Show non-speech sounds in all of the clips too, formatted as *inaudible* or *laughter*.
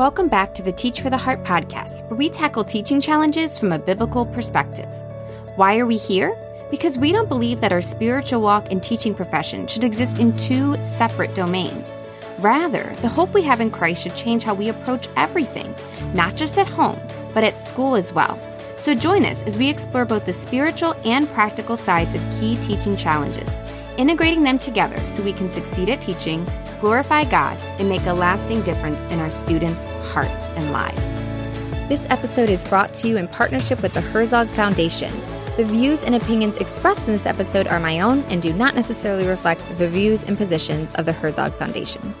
Welcome back to the Teach for the Heart podcast, where we tackle teaching challenges from a biblical perspective. Why are we here? Because we don't believe that our spiritual walk and teaching profession should exist in two separate domains. Rather, the hope we have in Christ should change how we approach everything, not just at home, but at school as well. So join us as we explore both the spiritual and practical sides of key teaching challenges, integrating them together so we can succeed at teaching glorify God, and make a lasting difference in our students' hearts and lives. This episode is brought to you in partnership with the Herzog Foundation. The views and opinions expressed in this episode are my own and do not necessarily reflect the views and positions of the Herzog Foundation.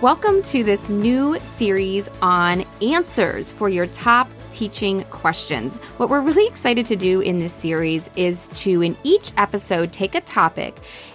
Welcome to this new series on answers for your top teaching questions. What we're really excited to do in this series is to, in each episode, take a topic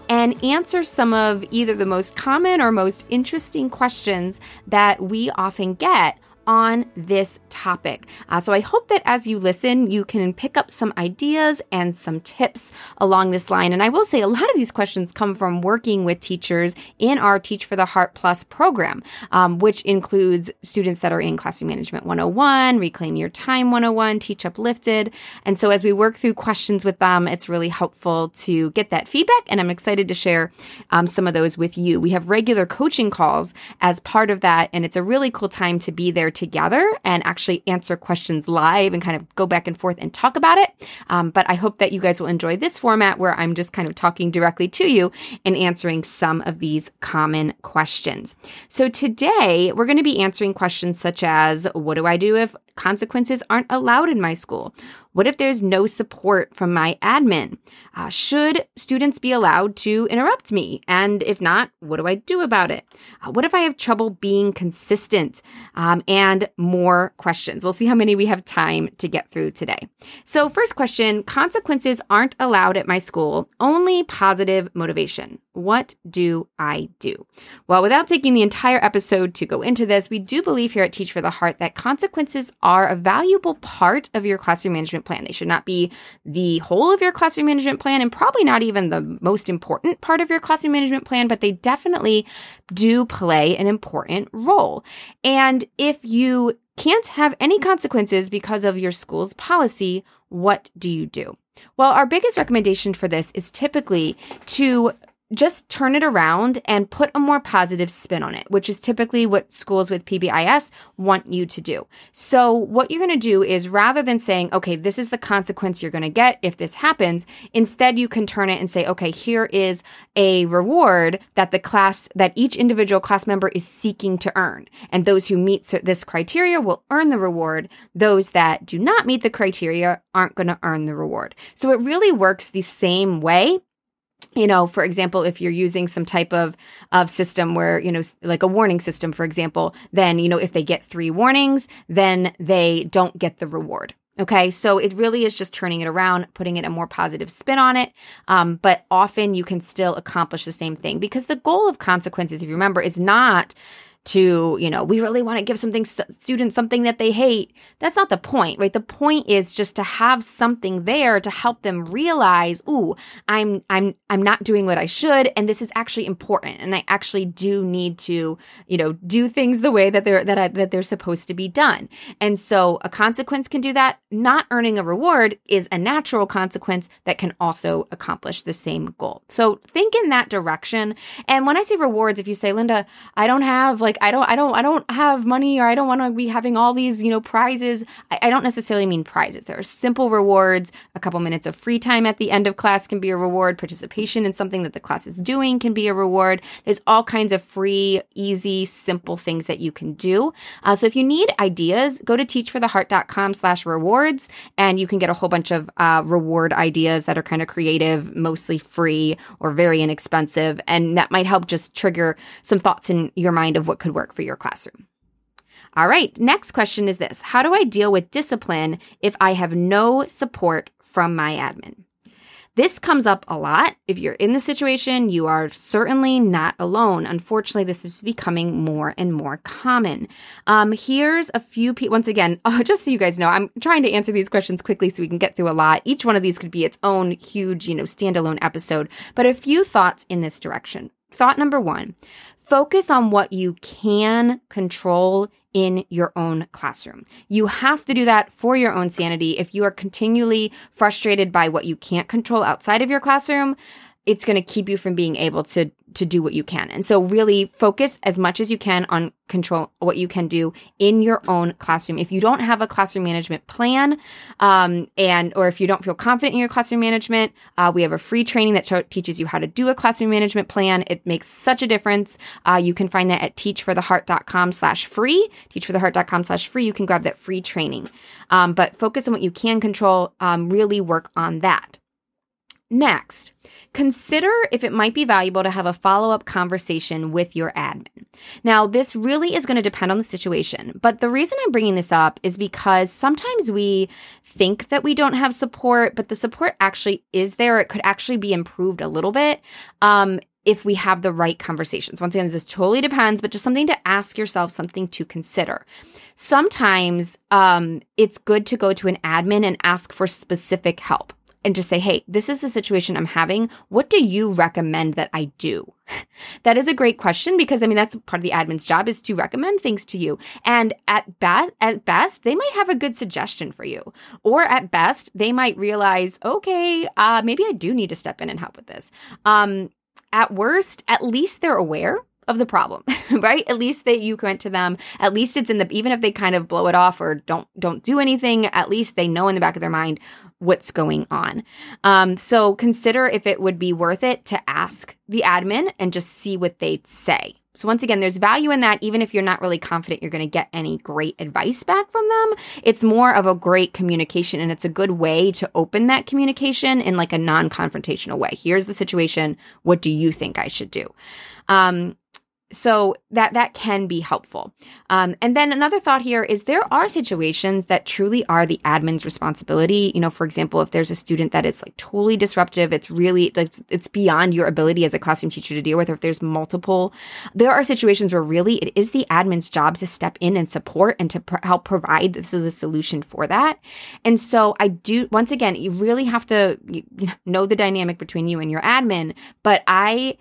and answer some of either the most common or most interesting questions that we often get on this topic. Uh, so I hope that as you listen, you can pick up some ideas and some tips along this line. And I will say a lot of these questions come from working with teachers in our Teach for the Heart Plus program, um, which includes students that are in Classroom Management 101, Reclaim Your Time 101, Teach Uplifted. And so as we work through questions with them, it's really helpful to get that feedback. And I'm excited to share um, some of those with you. We have regular coaching calls as part of that. And it's a really cool time to be there together and actually answer questions live and kind of go back and forth and talk about it. Um, but I hope that you guys will enjoy this format where I'm just kind of talking directly to you and answering some of these common questions. So today we're going to be answering questions such as, what do I do if consequences aren't allowed in my school? What if there's no support from my admin? Uh, should students be allowed to interrupt me? And if not, what do I do about it? Uh, what if I have trouble being consistent? Um, and more questions. We'll see how many we have time to get through today. So, first question consequences aren't allowed at my school, only positive motivation. What do I do? Well, without taking the entire episode to go into this, we do believe here at Teach for the Heart that consequences are a valuable part of your classroom management plan. They should not be the whole of your classroom management plan and probably not even the most important part of your classroom management plan, but they definitely do play an important role. And if you can't have any consequences because of your school's policy, what do you do? Well, our biggest recommendation for this is typically to just turn it around and put a more positive spin on it, which is typically what schools with PBIS want you to do. So, what you're going to do is rather than saying, okay, this is the consequence you're going to get if this happens, instead you can turn it and say, okay, here is a reward that the class, that each individual class member is seeking to earn. And those who meet this criteria will earn the reward. Those that do not meet the criteria aren't going to earn the reward. So, it really works the same way you know for example if you're using some type of of system where you know like a warning system for example then you know if they get 3 warnings then they don't get the reward Okay, so it really is just turning it around, putting it a more positive spin on it. Um, but often you can still accomplish the same thing because the goal of consequences, if you remember, is not to, you know, we really want to give something students something that they hate. That's not the point, right? The point is just to have something there to help them realize, "Ooh, I'm I'm I'm not doing what I should and this is actually important and I actually do need to, you know, do things the way that they're that I, that they're supposed to be done." And so a consequence can do that. Not earning a reward is a natural consequence that can also accomplish the same goal. So think in that direction. And when I say rewards, if you say, "Linda, I don't have like like I don't I don't I don't have money or I don't want to be having all these, you know, prizes. I, I don't necessarily mean prizes. There are simple rewards. A couple minutes of free time at the end of class can be a reward. Participation in something that the class is doing can be a reward. There's all kinds of free, easy, simple things that you can do. Uh, so if you need ideas, go to teachfortheheart.com slash rewards and you can get a whole bunch of uh, reward ideas that are kind of creative, mostly free or very inexpensive. And that might help just trigger some thoughts in your mind of what could work for your classroom. All right, next question is this How do I deal with discipline if I have no support from my admin? This comes up a lot. If you're in the situation, you are certainly not alone. Unfortunately, this is becoming more and more common. Um, here's a few, pe- once again, uh, *laughs* just so you guys know, I'm trying to answer these questions quickly so we can get through a lot. Each one of these could be its own huge, you know, standalone episode, but a few thoughts in this direction. Thought number one Focus on what you can control in your own classroom. You have to do that for your own sanity. If you are continually frustrated by what you can't control outside of your classroom, it's going to keep you from being able to to do what you can. And so really focus as much as you can on control what you can do in your own classroom. If you don't have a classroom management plan, um, and or if you don't feel confident in your classroom management, uh, we have a free training that ch- teaches you how to do a classroom management plan. It makes such a difference. Uh, you can find that at teachfortheheart.com slash free. Teachfortheheart.com slash free. You can grab that free training. Um, but focus on what you can control. Um, really work on that. Next, consider if it might be valuable to have a follow up conversation with your admin. Now, this really is going to depend on the situation, but the reason I'm bringing this up is because sometimes we think that we don't have support, but the support actually is there. It could actually be improved a little bit. Um, if we have the right conversations. Once again, this totally depends, but just something to ask yourself, something to consider. Sometimes um, it's good to go to an admin and ask for specific help and just say, Hey, this is the situation I'm having. What do you recommend that I do? *laughs* that is a great question because I mean, that's part of the admin's job is to recommend things to you. And at best, at best, they might have a good suggestion for you. Or at best, they might realize, okay, uh, maybe I do need to step in and help with this. Um, at worst, at least they're aware of the problem, *laughs* right? At least that you went to them. At least it's in the even if they kind of blow it off or don't don't do anything, at least they know in the back of their mind what's going on. Um, so consider if it would be worth it to ask the admin and just see what they say. So once again, there's value in that, even if you're not really confident you're going to get any great advice back from them. It's more of a great communication and it's a good way to open that communication in like a non-confrontational way. Here's the situation. What do you think I should do? Um, so that that can be helpful. Um, and then another thought here is there are situations that truly are the admin's responsibility. You know for example if there's a student that is like totally disruptive it's really it's, it's beyond your ability as a classroom teacher to deal with or if there's multiple there are situations where really it is the admin's job to step in and support and to pr- help provide is the solution for that. And so i do once again you really have to you know the dynamic between you and your admin but i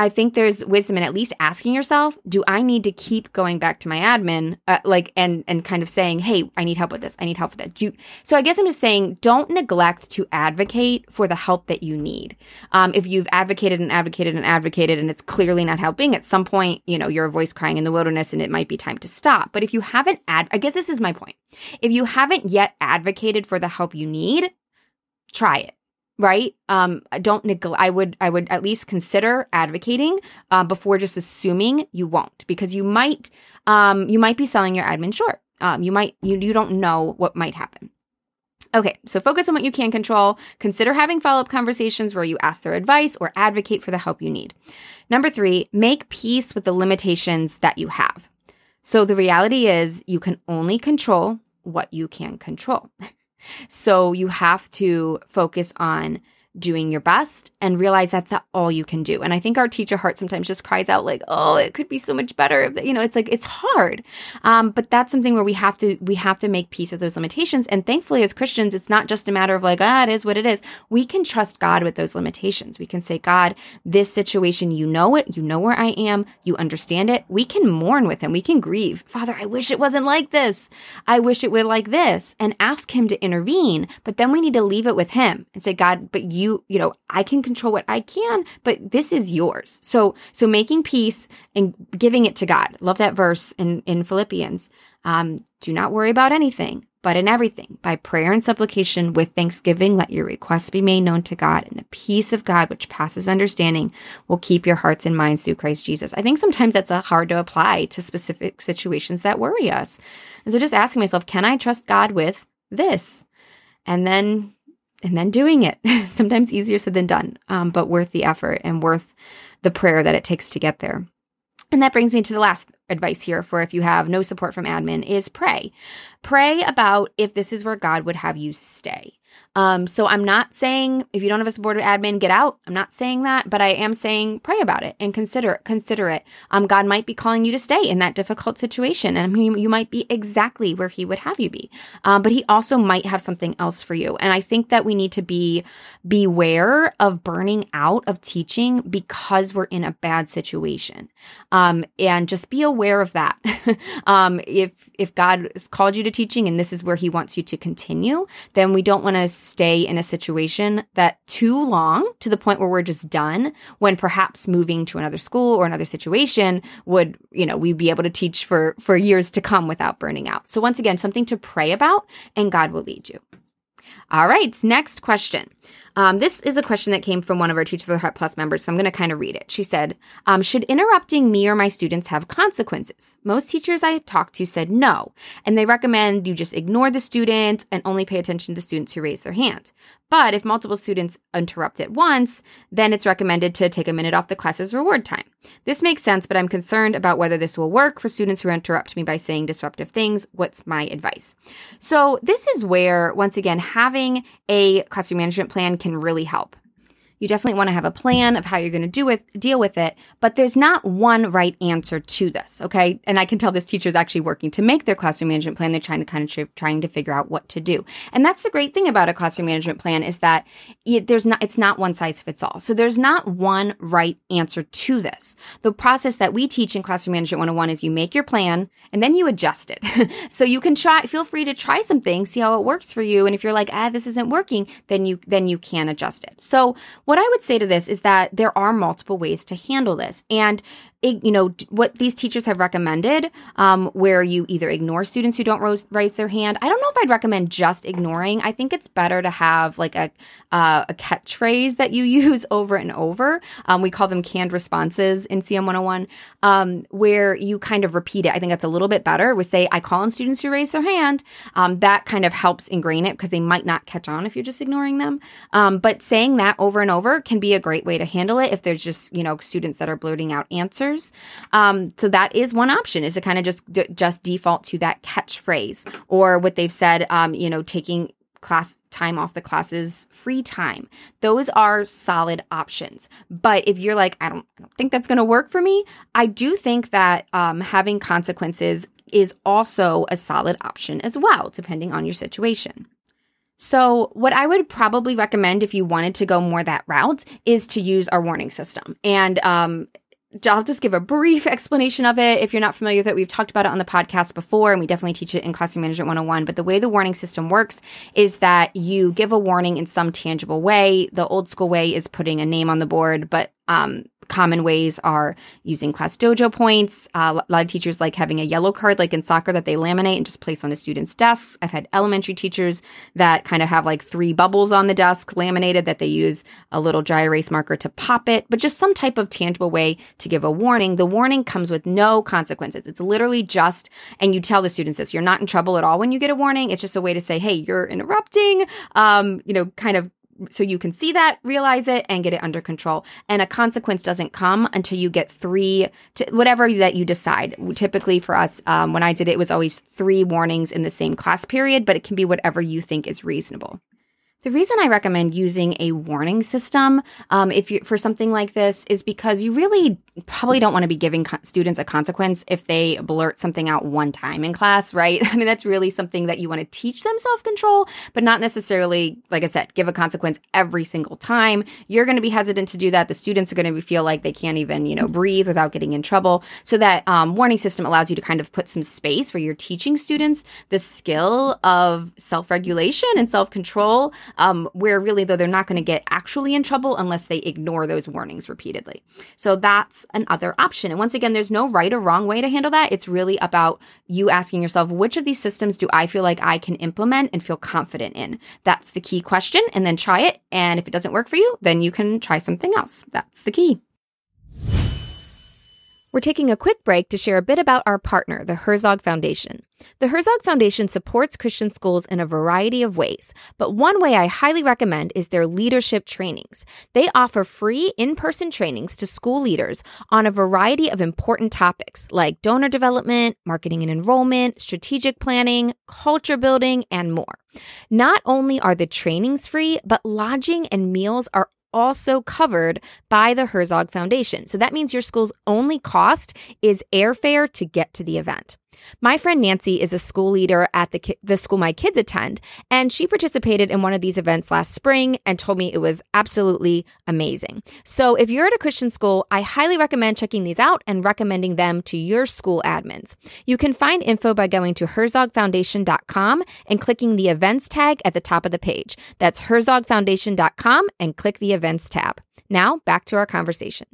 I think there's wisdom in at least asking yourself, do I need to keep going back to my admin, uh, like, and, and kind of saying, Hey, I need help with this. I need help with that. Do, so I guess I'm just saying, don't neglect to advocate for the help that you need. Um, if you've advocated and advocated and advocated and it's clearly not helping, at some point, you know, you're a voice crying in the wilderness and it might be time to stop. But if you haven't ad, I guess this is my point. If you haven't yet advocated for the help you need, try it right um don't neglect i would i would at least consider advocating uh, before just assuming you won't because you might um you might be selling your admin short um you might you, you don't know what might happen Okay, so focus on what you can control. Consider having follow up conversations where you ask their advice or advocate for the help you need. Number three, make peace with the limitations that you have. So the reality is you can only control what you can control. *laughs* So you have to focus on doing your best and realize that's all you can do. And I think our teacher heart sometimes just cries out like, "Oh, it could be so much better." If, you know, it's like it's hard, um, but that's something where we have to we have to make peace with those limitations. And thankfully, as Christians, it's not just a matter of like, "Ah, it is what it is." We can trust God with those limitations. We can say, "God, this situation, you know it. You know where I am. You understand it. We can mourn with Him. We can grieve. Father, I wish it wasn't like this. I wish it were like this," and ask Him to intervene. But then we need to leave it with Him and say, "God, but you." You, you know, I can control what I can, but this is yours. So, so making peace and giving it to God. Love that verse in, in Philippians. Um, do not worry about anything, but in everything, by prayer and supplication with thanksgiving, let your requests be made known to God, and the peace of God, which passes understanding, will keep your hearts and minds through Christ Jesus. I think sometimes that's hard to apply to specific situations that worry us. And so just asking myself, can I trust God with this? And then and then doing it. *laughs* Sometimes easier said than done, um, but worth the effort and worth the prayer that it takes to get there. And that brings me to the last advice here for if you have no support from admin is pray. Pray about if this is where God would have you stay. Um, so I'm not saying if you don't have a supportive admin, get out. I'm not saying that, but I am saying pray about it and consider it. Consider it. Um, God might be calling you to stay in that difficult situation, and you, you might be exactly where He would have you be. Um, but He also might have something else for you. And I think that we need to be beware of burning out of teaching because we're in a bad situation. Um, and just be aware of that. *laughs* um, if if God has called you to teaching and this is where He wants you to continue, then we don't want to stay in a situation that too long to the point where we're just done. When perhaps moving to another school or another situation would, you know, we'd be able to teach for for years to come without burning out. So once again, something to pray about, and God will lead you. All right, next question. Um, this is a question that came from one of our Teach for the Heart Plus members, so I'm going to kind of read it. She said, um, Should interrupting me or my students have consequences? Most teachers I talked to said no, and they recommend you just ignore the student and only pay attention to students who raise their hand. But if multiple students interrupt at once, then it's recommended to take a minute off the class's reward time. This makes sense, but I'm concerned about whether this will work for students who interrupt me by saying disruptive things. What's my advice? So this is where, once again, having a classroom management plan can really help. You definitely want to have a plan of how you're going to do with deal with it, but there's not one right answer to this, okay? And I can tell this teacher is actually working to make their classroom management plan. They're trying to kind of trying to figure out what to do. And that's the great thing about a classroom management plan is that it, there's not it's not one size fits all. So there's not one right answer to this. The process that we teach in classroom management 101 is you make your plan and then you adjust it. *laughs* so you can try feel free to try some things, see how it works for you, and if you're like, "Ah, this isn't working," then you then you can adjust it. So what I would say to this is that there are multiple ways to handle this. And you know what these teachers have recommended um, where you either ignore students who don't raise, raise their hand. I don't know if i'd recommend just ignoring. I think it's better to have like a, uh, a catchphrase that you *laughs* use over and over. Um, we call them canned responses in cm 101 um, where you kind of repeat it. I think that's a little bit better. We say i call on students who raise their hand. Um, that kind of helps ingrain it because they might not catch on if you're just ignoring them. Um, but saying that over and over can be a great way to handle it if there's just you know students that are blurting out answers um, so that is one option is to kind of just d- just default to that catchphrase or what they've said, um, you know, taking class time off the classes free time. Those are solid options. But if you're like i don't, I don't think that's going to work for me i do think that um, having consequences is also a solid option as well depending on your situation. So, what I would probably recommend if you wanted to go more that route is to use our warning system. And um, I'll just give a brief explanation of it. If you're not familiar with it, we've talked about it on the podcast before, and we definitely teach it in Classroom Management 101. But the way the warning system works is that you give a warning in some tangible way. The old school way is putting a name on the board, but um, common ways are using ClassDojo points. Uh, a lot of teachers like having a yellow card, like in soccer, that they laminate and just place on a student's desk. I've had elementary teachers that kind of have like three bubbles on the desk laminated that they use a little dry erase marker to pop it, but just some type of tangible way to give a warning. The warning comes with no consequences. It's literally just, and you tell the students this, you're not in trouble at all when you get a warning. It's just a way to say, hey, you're interrupting, um, you know, kind of so you can see that, realize it, and get it under control. And a consequence doesn't come until you get three, to, whatever that you decide. Typically for us, um, when I did it, it was always three warnings in the same class period, but it can be whatever you think is reasonable. The reason I recommend using a warning system, um, if you for something like this, is because you really probably don't want to be giving co- students a consequence if they blurt something out one time in class, right? *laughs* I mean, that's really something that you want to teach them self control, but not necessarily, like I said, give a consequence every single time. You're going to be hesitant to do that. The students are going to feel like they can't even, you know, breathe without getting in trouble. So that um, warning system allows you to kind of put some space where you're teaching students the skill of self regulation and self control um, where really, though, they're not going to get actually in trouble unless they ignore those warnings repeatedly. So that's another option. And once again, there's no right or wrong way to handle that. It's really about you asking yourself, which of these systems do I feel like I can implement and feel confident in? That's the key question. And then try it. And if it doesn't work for you, then you can try something else. That's the key. We're taking a quick break to share a bit about our partner, the Herzog Foundation. The Herzog Foundation supports Christian schools in a variety of ways, but one way I highly recommend is their leadership trainings. They offer free in person trainings to school leaders on a variety of important topics like donor development, marketing and enrollment, strategic planning, culture building, and more. Not only are the trainings free, but lodging and meals are also covered by the Herzog Foundation. So that means your school's only cost is airfare to get to the event. My friend Nancy is a school leader at the, ki- the school my kids attend, and she participated in one of these events last spring and told me it was absolutely amazing. So if you're at a Christian school, I highly recommend checking these out and recommending them to your school admins. You can find info by going to herzogfoundation.com and clicking the events tag at the top of the page. That's herzogfoundation.com and click the events tab. Now back to our conversation.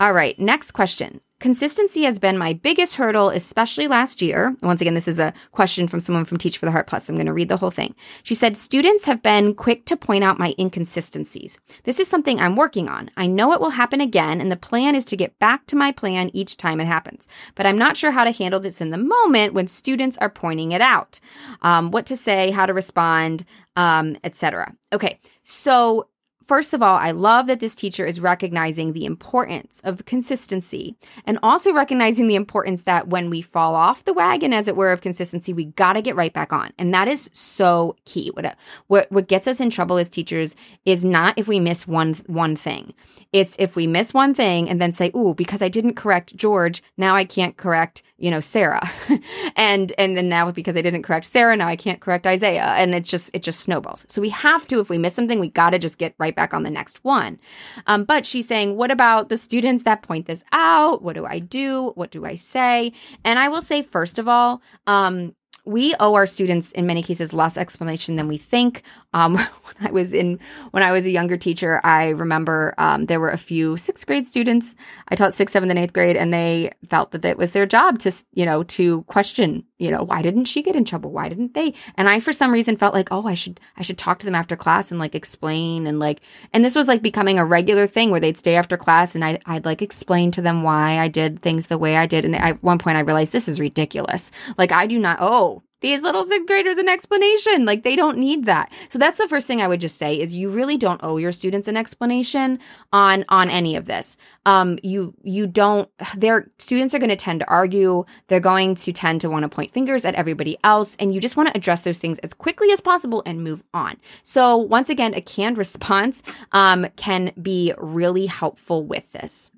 All right, next question. Consistency has been my biggest hurdle, especially last year. Once again, this is a question from someone from Teach for the Heart Plus. I'm going to read the whole thing. She said, students have been quick to point out my inconsistencies. This is something I'm working on. I know it will happen again, and the plan is to get back to my plan each time it happens. But I'm not sure how to handle this in the moment when students are pointing it out. Um, what to say, how to respond, um, etc. Okay. So First of all, I love that this teacher is recognizing the importance of consistency and also recognizing the importance that when we fall off the wagon, as it were, of consistency, we got to get right back on. And that is so key. What, what, what gets us in trouble as teachers is not if we miss one, one thing. It's if we miss one thing and then say, ooh, because I didn't correct George, now I can't correct, you know, Sarah. *laughs* and, and then now because I didn't correct Sarah, now I can't correct Isaiah. And it's just, it just snowballs. So we have to, if we miss something, we got to just get right back back on the next one. Um, but she's saying, what about the students that point this out? What do I do? What do I say? And I will say, first of all, um, we owe our students in many cases less explanation than we think. Um, *laughs* when I was in when I was a younger teacher, I remember um, there were a few sixth grade students. I taught sixth, seventh, and eighth grade, and they felt that it was their job to you know to question you know why didn't she get in trouble? Why didn't they? And I for some reason felt like oh I should I should talk to them after class and like explain and like and this was like becoming a regular thing where they'd stay after class and I'd, I'd like explain to them why I did things the way I did. And at one point I realized this is ridiculous. Like I do not oh these little sixth graders an explanation. Like they don't need that. So that's the first thing I would just say is you really don't owe your students an explanation on on any of this. Um, you you don't. Their students are going to tend to argue. They're going to tend to want to point fingers at everybody else, and you just want to address those things as quickly as possible and move on. So once again, a canned response um, can be really helpful with this.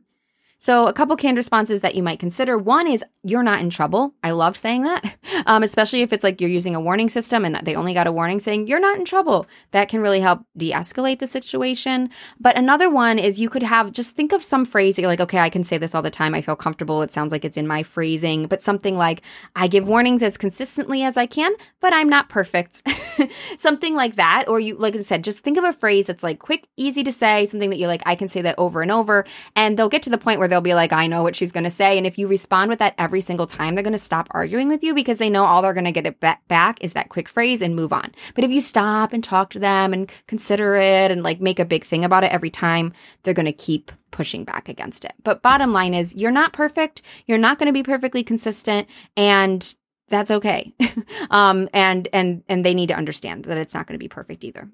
So, a couple canned responses that you might consider. One is you're not in trouble. I love saying that, *laughs* um, especially if it's like you're using a warning system and they only got a warning saying you're not in trouble. That can really help de escalate the situation. But another one is you could have just think of some phrase that you're like, okay, I can say this all the time. I feel comfortable. It sounds like it's in my phrasing, but something like, I give warnings as consistently as I can, but I'm not perfect. *laughs* something like that. Or you, like I said, just think of a phrase that's like quick, easy to say, something that you're like, I can say that over and over. And they'll get to the point where they'll be like, I know what she's going to say. And if you respond with that every single time, they're going to stop arguing with you because they know all they're going to get it back is that quick phrase and move on. But if you stop and talk to them and consider it and like make a big thing about it every time, they're going to keep pushing back against it. But bottom line is you're not perfect. You're not going to be perfectly consistent and that's okay. *laughs* um, and, and, and they need to understand that it's not going to be perfect either.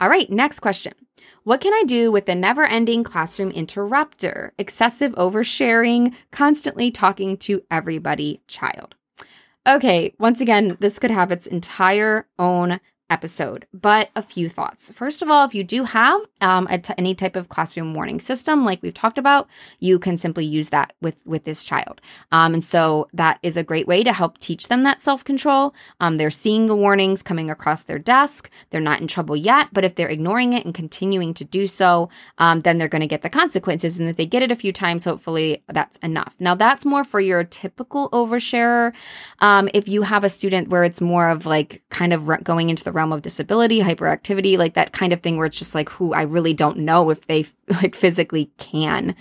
All right, next question. What can I do with the never ending classroom interrupter? Excessive oversharing, constantly talking to everybody child. Okay, once again, this could have its entire own episode, but a few thoughts. First of all, if you do have um, any type of classroom warning system, like we've talked about, you can simply use that with with this child. Um, and so that is a great way to help teach them that self control. Um, they're seeing the warnings coming across their desk. They're not in trouble yet, but if they're ignoring it and continuing to do so, um, then they're going to get the consequences. And if they get it a few times, hopefully that's enough. Now that's more for your typical oversharer. Um, if you have a student where it's more of like kind of going into the realm of disability, hyperactivity, like that kind of thing where it's just like who I really don't know if they *laughs* like physically can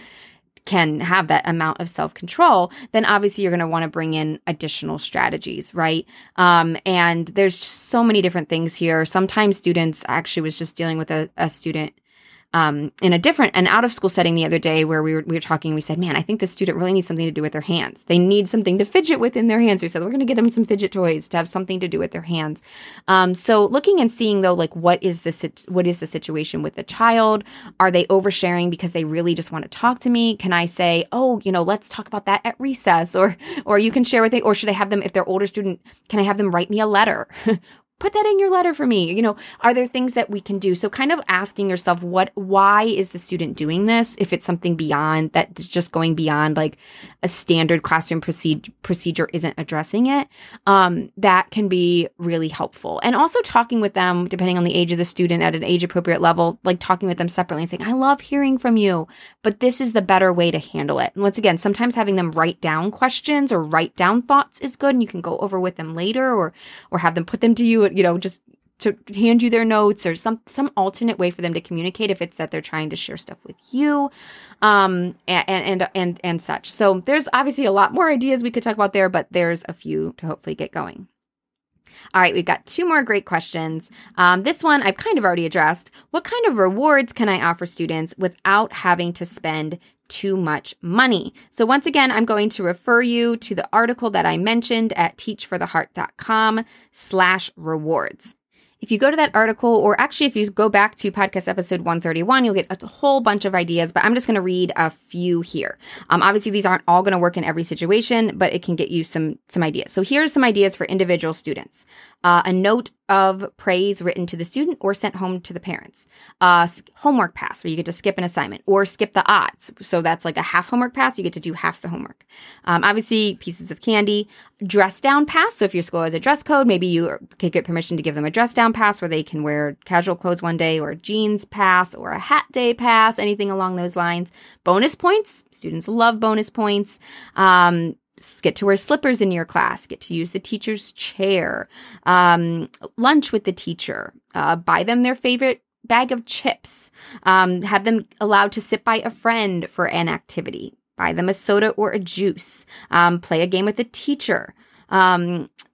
can have that amount of self control, then obviously you're going to want to bring in additional strategies, right? Um, and there's so many different things here. Sometimes students actually was just dealing with a, a student um, in a different, an out of school setting the other day where we were, we were talking, we said, man, I think the student really needs something to do with their hands. They need something to fidget with in their hands. We said, we're going to get them some fidget toys to have something to do with their hands. Um, so looking and seeing though, like what is the, what is the situation with the child? Are they oversharing because they really just want to talk to me? Can I say, oh, you know, let's talk about that at recess or, or you can share with it, or should I have them, if they're older student, can I have them write me a letter? *laughs* put that in your letter for me. You know are there things that we can do? So kind of asking yourself what why is the student doing this if it's something beyond that just going beyond like a standard classroom procedure procedure isn't addressing it um, that can be really helpful. And also talking with them depending on the age of the student at an age appropriate level like talking with them separately and saying i love hearing from you but this is the better way to handle it. And once again sometimes having them write down questions or write down thoughts is good and you can go over with them later or or have them put them to you you know, just to hand you their notes or some some alternate way for them to communicate if it's that they're trying to share stuff with you um and and and and such so there's obviously a lot more ideas we could talk about there but there's a few to hopefully get going all right, we've got two more great questions. Um, this one I've kind of already addressed. What kind of rewards can I offer students without having to spend too much money. So once again, I'm going to refer you to the article that I mentioned at teachfortheheart.com slash rewards. If you go to that article, or actually if you go back to podcast episode 131, you'll get a whole bunch of ideas, but I'm just going to read a few here. Um, obviously these aren't all going to work in every situation, but it can get you some, some ideas. So here's some ideas for individual students. Uh, a note of praise written to the student or sent home to the parents. Uh, homework pass where you get to skip an assignment or skip the odds. So that's like a half homework pass. You get to do half the homework. Um, obviously pieces of candy, dress down pass. So if your school has a dress code, maybe you could get permission to give them a dress down pass where they can wear casual clothes one day or jeans pass or a hat day pass, anything along those lines. Bonus points. Students love bonus points. Um, get to wear slippers in your class, get to use the teacher's chair, um, lunch with the teacher, uh, buy them their favorite bag of chips, um, have them allowed to sit by a friend for an activity, buy them a soda or a juice, um, play a game with the teacher.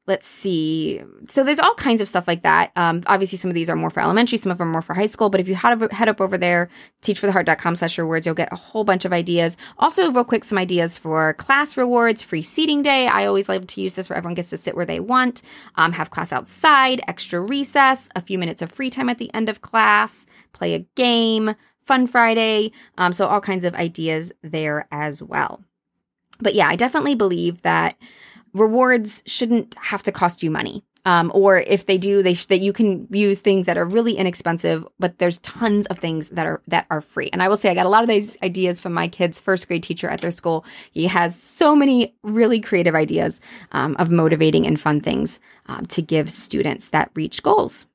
Let's see. So there's all kinds of stuff like that. Um, obviously, some of these are more for elementary, some of them are more for high school. But if you head up over there, teachfortheheart.com slash rewards, you'll get a whole bunch of ideas. Also, real quick, some ideas for class rewards, free seating day. I always like to use this where everyone gets to sit where they want, um, have class outside, extra recess, a few minutes of free time at the end of class, play a game, fun Friday. Um, so all kinds of ideas there as well. But yeah, I definitely believe that rewards shouldn't have to cost you money. Um, or if they do, they sh- that you can use things that are really inexpensive, but there's tons of things that are that are free. And I will say, I got a lot of these ideas from my kid's first grade teacher at their school. He has so many really creative ideas um, of motivating and fun things um, to give students that reach goals.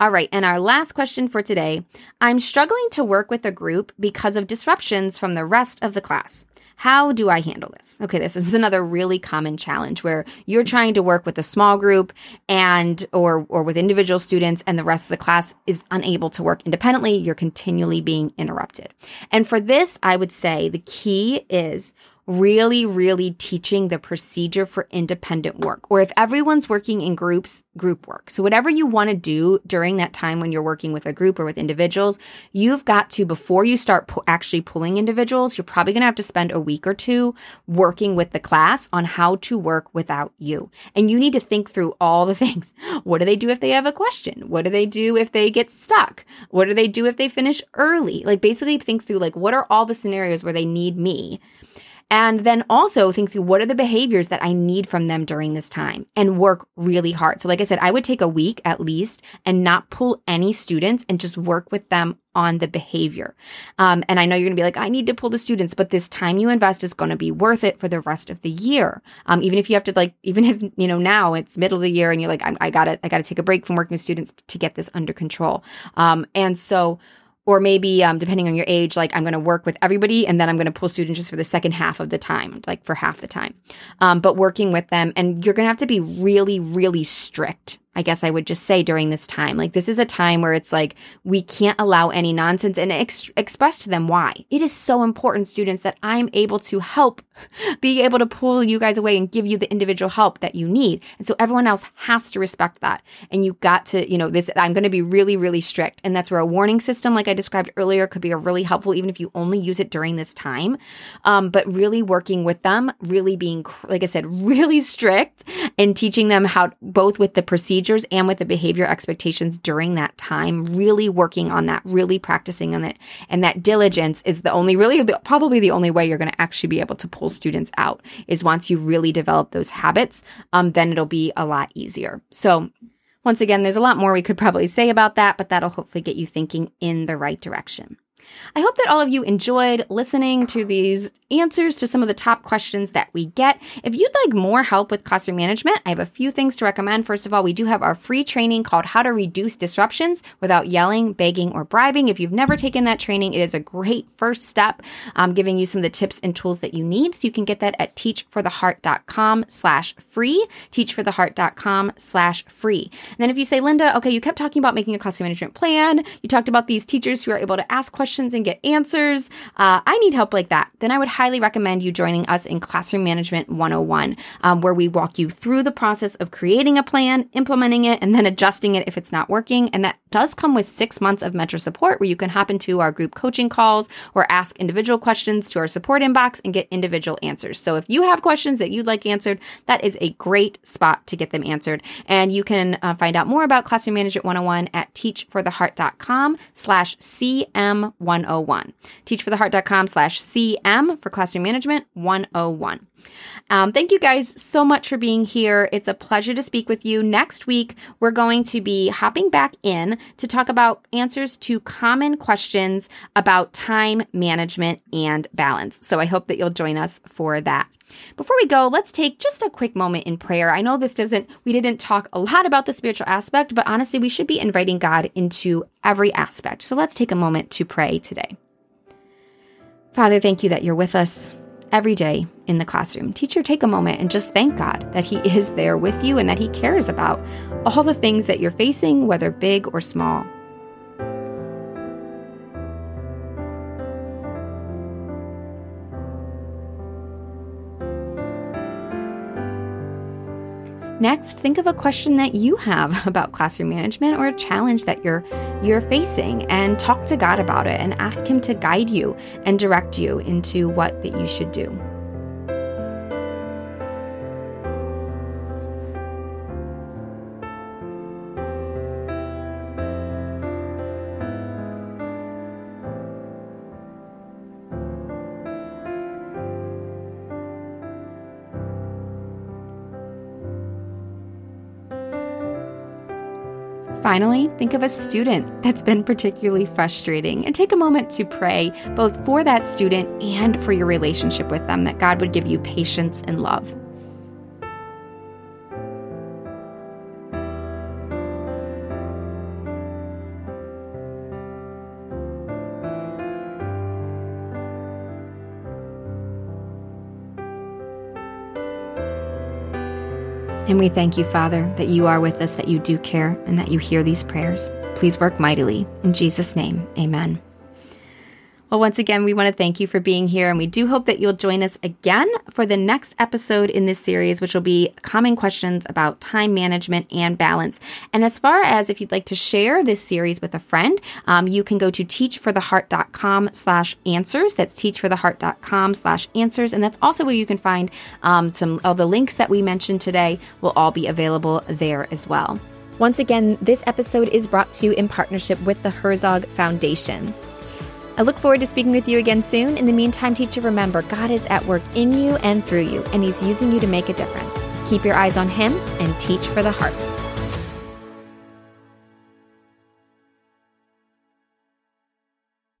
All right, and our last question for today I'm struggling to work with a group because of disruptions from the rest of the class. How do I handle this? Okay, this is another really common challenge where you're trying to work with a small group and or or with individual students and the rest of the class is unable to work independently. You're continually being interrupted. And for this, I would say the key is really, really teaching the procedure for independent work, or if everyone's working in groups, group work. So whatever you want to do during that time when you're working with a group or with individuals, you've got to, before you start pu- actually pulling individuals, you're probably going to have to spend a week or two working with the class on how to work without you. And you need to think through all the *laughs* things. What do they do if they have a question? What do they do if they get stuck? What do they do if they finish early? Like basically think through like, what are all the scenarios where they need me? And then also think through what are the behaviors that I need from them during this time and work really hard. So, like I said, I would take a week at least and not pull any students and just work with them on the behavior. Um, and I know you're going to be like, I need to pull the students, but this time you invest is going to be worth it for the rest of the year. Um, even if you have to like, even if, you know, now it's middle of the year and you're like, I, I gotta, I gotta take a break from working with students to get this under control. Um, and so, or maybe um, depending on your age like i'm going to work with everybody and then i'm going to pull students just for the second half of the time like for half the time. Um, but working with them and you're going to have to be really really strict I guess I would just say during this time. Like, this is a time where it's like, we can't allow any nonsense and ex- express to them why. It is so important, students, that I'm able to help, *laughs* be able to pull you guys away and give you the individual help that you need. And so everyone else has to respect that. And you got to, you know, this, I'm going to be really, really strict. And that's where a warning system, like I described earlier, could be a really helpful, even if you only use it during this time. Um, but really working with them, really being, like I said, *laughs* really strict and teaching them how, both with the procedure procedures and with the behavior expectations during that time, really working on that, really practicing on it. And that diligence is the only, really, the, probably the only way you're going to actually be able to pull students out is once you really develop those habits, um, then it'll be a lot easier. So, once again, there's a lot more we could probably say about that, but that'll hopefully get you thinking in the right direction. I hope that all of you enjoyed listening to these answers to some of the top questions that we get. If you'd like more help with classroom management, I have a few things to recommend. First of all, we do have our free training called How to Reduce Disruptions Without Yelling, Begging, or Bribing. If you've never taken that training, it is a great first step, um, giving you some of the tips and tools that you need. So you can get that at teachfortheheart.com slash free, teachfortheheart.com slash free. And then if you say, Linda, okay, you kept talking about making a classroom management plan. You talked about these teachers who are able to ask questions questions and get answers. Uh, I need help like that. Then I would highly recommend you joining us in Classroom Management 101, um, where we walk you through the process of creating a plan, implementing it, and then adjusting it if it's not working. And that does come with six months of mentor support where you can hop into our group coaching calls or ask individual questions to our support inbox and get individual answers. So if you have questions that you'd like answered, that is a great spot to get them answered. And you can uh, find out more about Classroom Management 101 at teachfortheheart.com slash CM101. 101. Teachfortheheart.com slash CM for classroom management 101. Um, thank you guys so much for being here. It's a pleasure to speak with you. Next week, we're going to be hopping back in to talk about answers to common questions about time management and balance. So I hope that you'll join us for that. Before we go, let's take just a quick moment in prayer. I know this doesn't, we didn't talk a lot about the spiritual aspect, but honestly, we should be inviting God into every aspect. So let's take a moment to pray today. Father, thank you that you're with us every day in the classroom. Teacher, take a moment and just thank God that He is there with you and that He cares about all the things that you're facing, whether big or small. Next, think of a question that you have *laughs* about classroom management or a challenge that you're you're facing and talk to God about it and ask him to guide you and direct you into what that you should do. Finally, think of a student that's been particularly frustrating and take a moment to pray both for that student and for your relationship with them that God would give you patience and love. And we thank you, Father, that you are with us, that you do care, and that you hear these prayers. Please work mightily. In Jesus' name, amen. Well, once again, we want to thank you for being here, and we do hope that you'll join us again for the next episode in this series, which will be common questions about time management and balance. And as far as if you'd like to share this series with a friend, um, you can go to teachfortheheart.com slash answers. That's teachfortheheart.com slash answers. And that's also where you can find um, some all the links that we mentioned today will all be available there as well. Once again, this episode is brought to you in partnership with the Herzog Foundation. I look forward to speaking with you again soon. In the meantime, teacher, remember God is at work in you and through you, and He's using you to make a difference. Keep your eyes on Him and teach for the heart.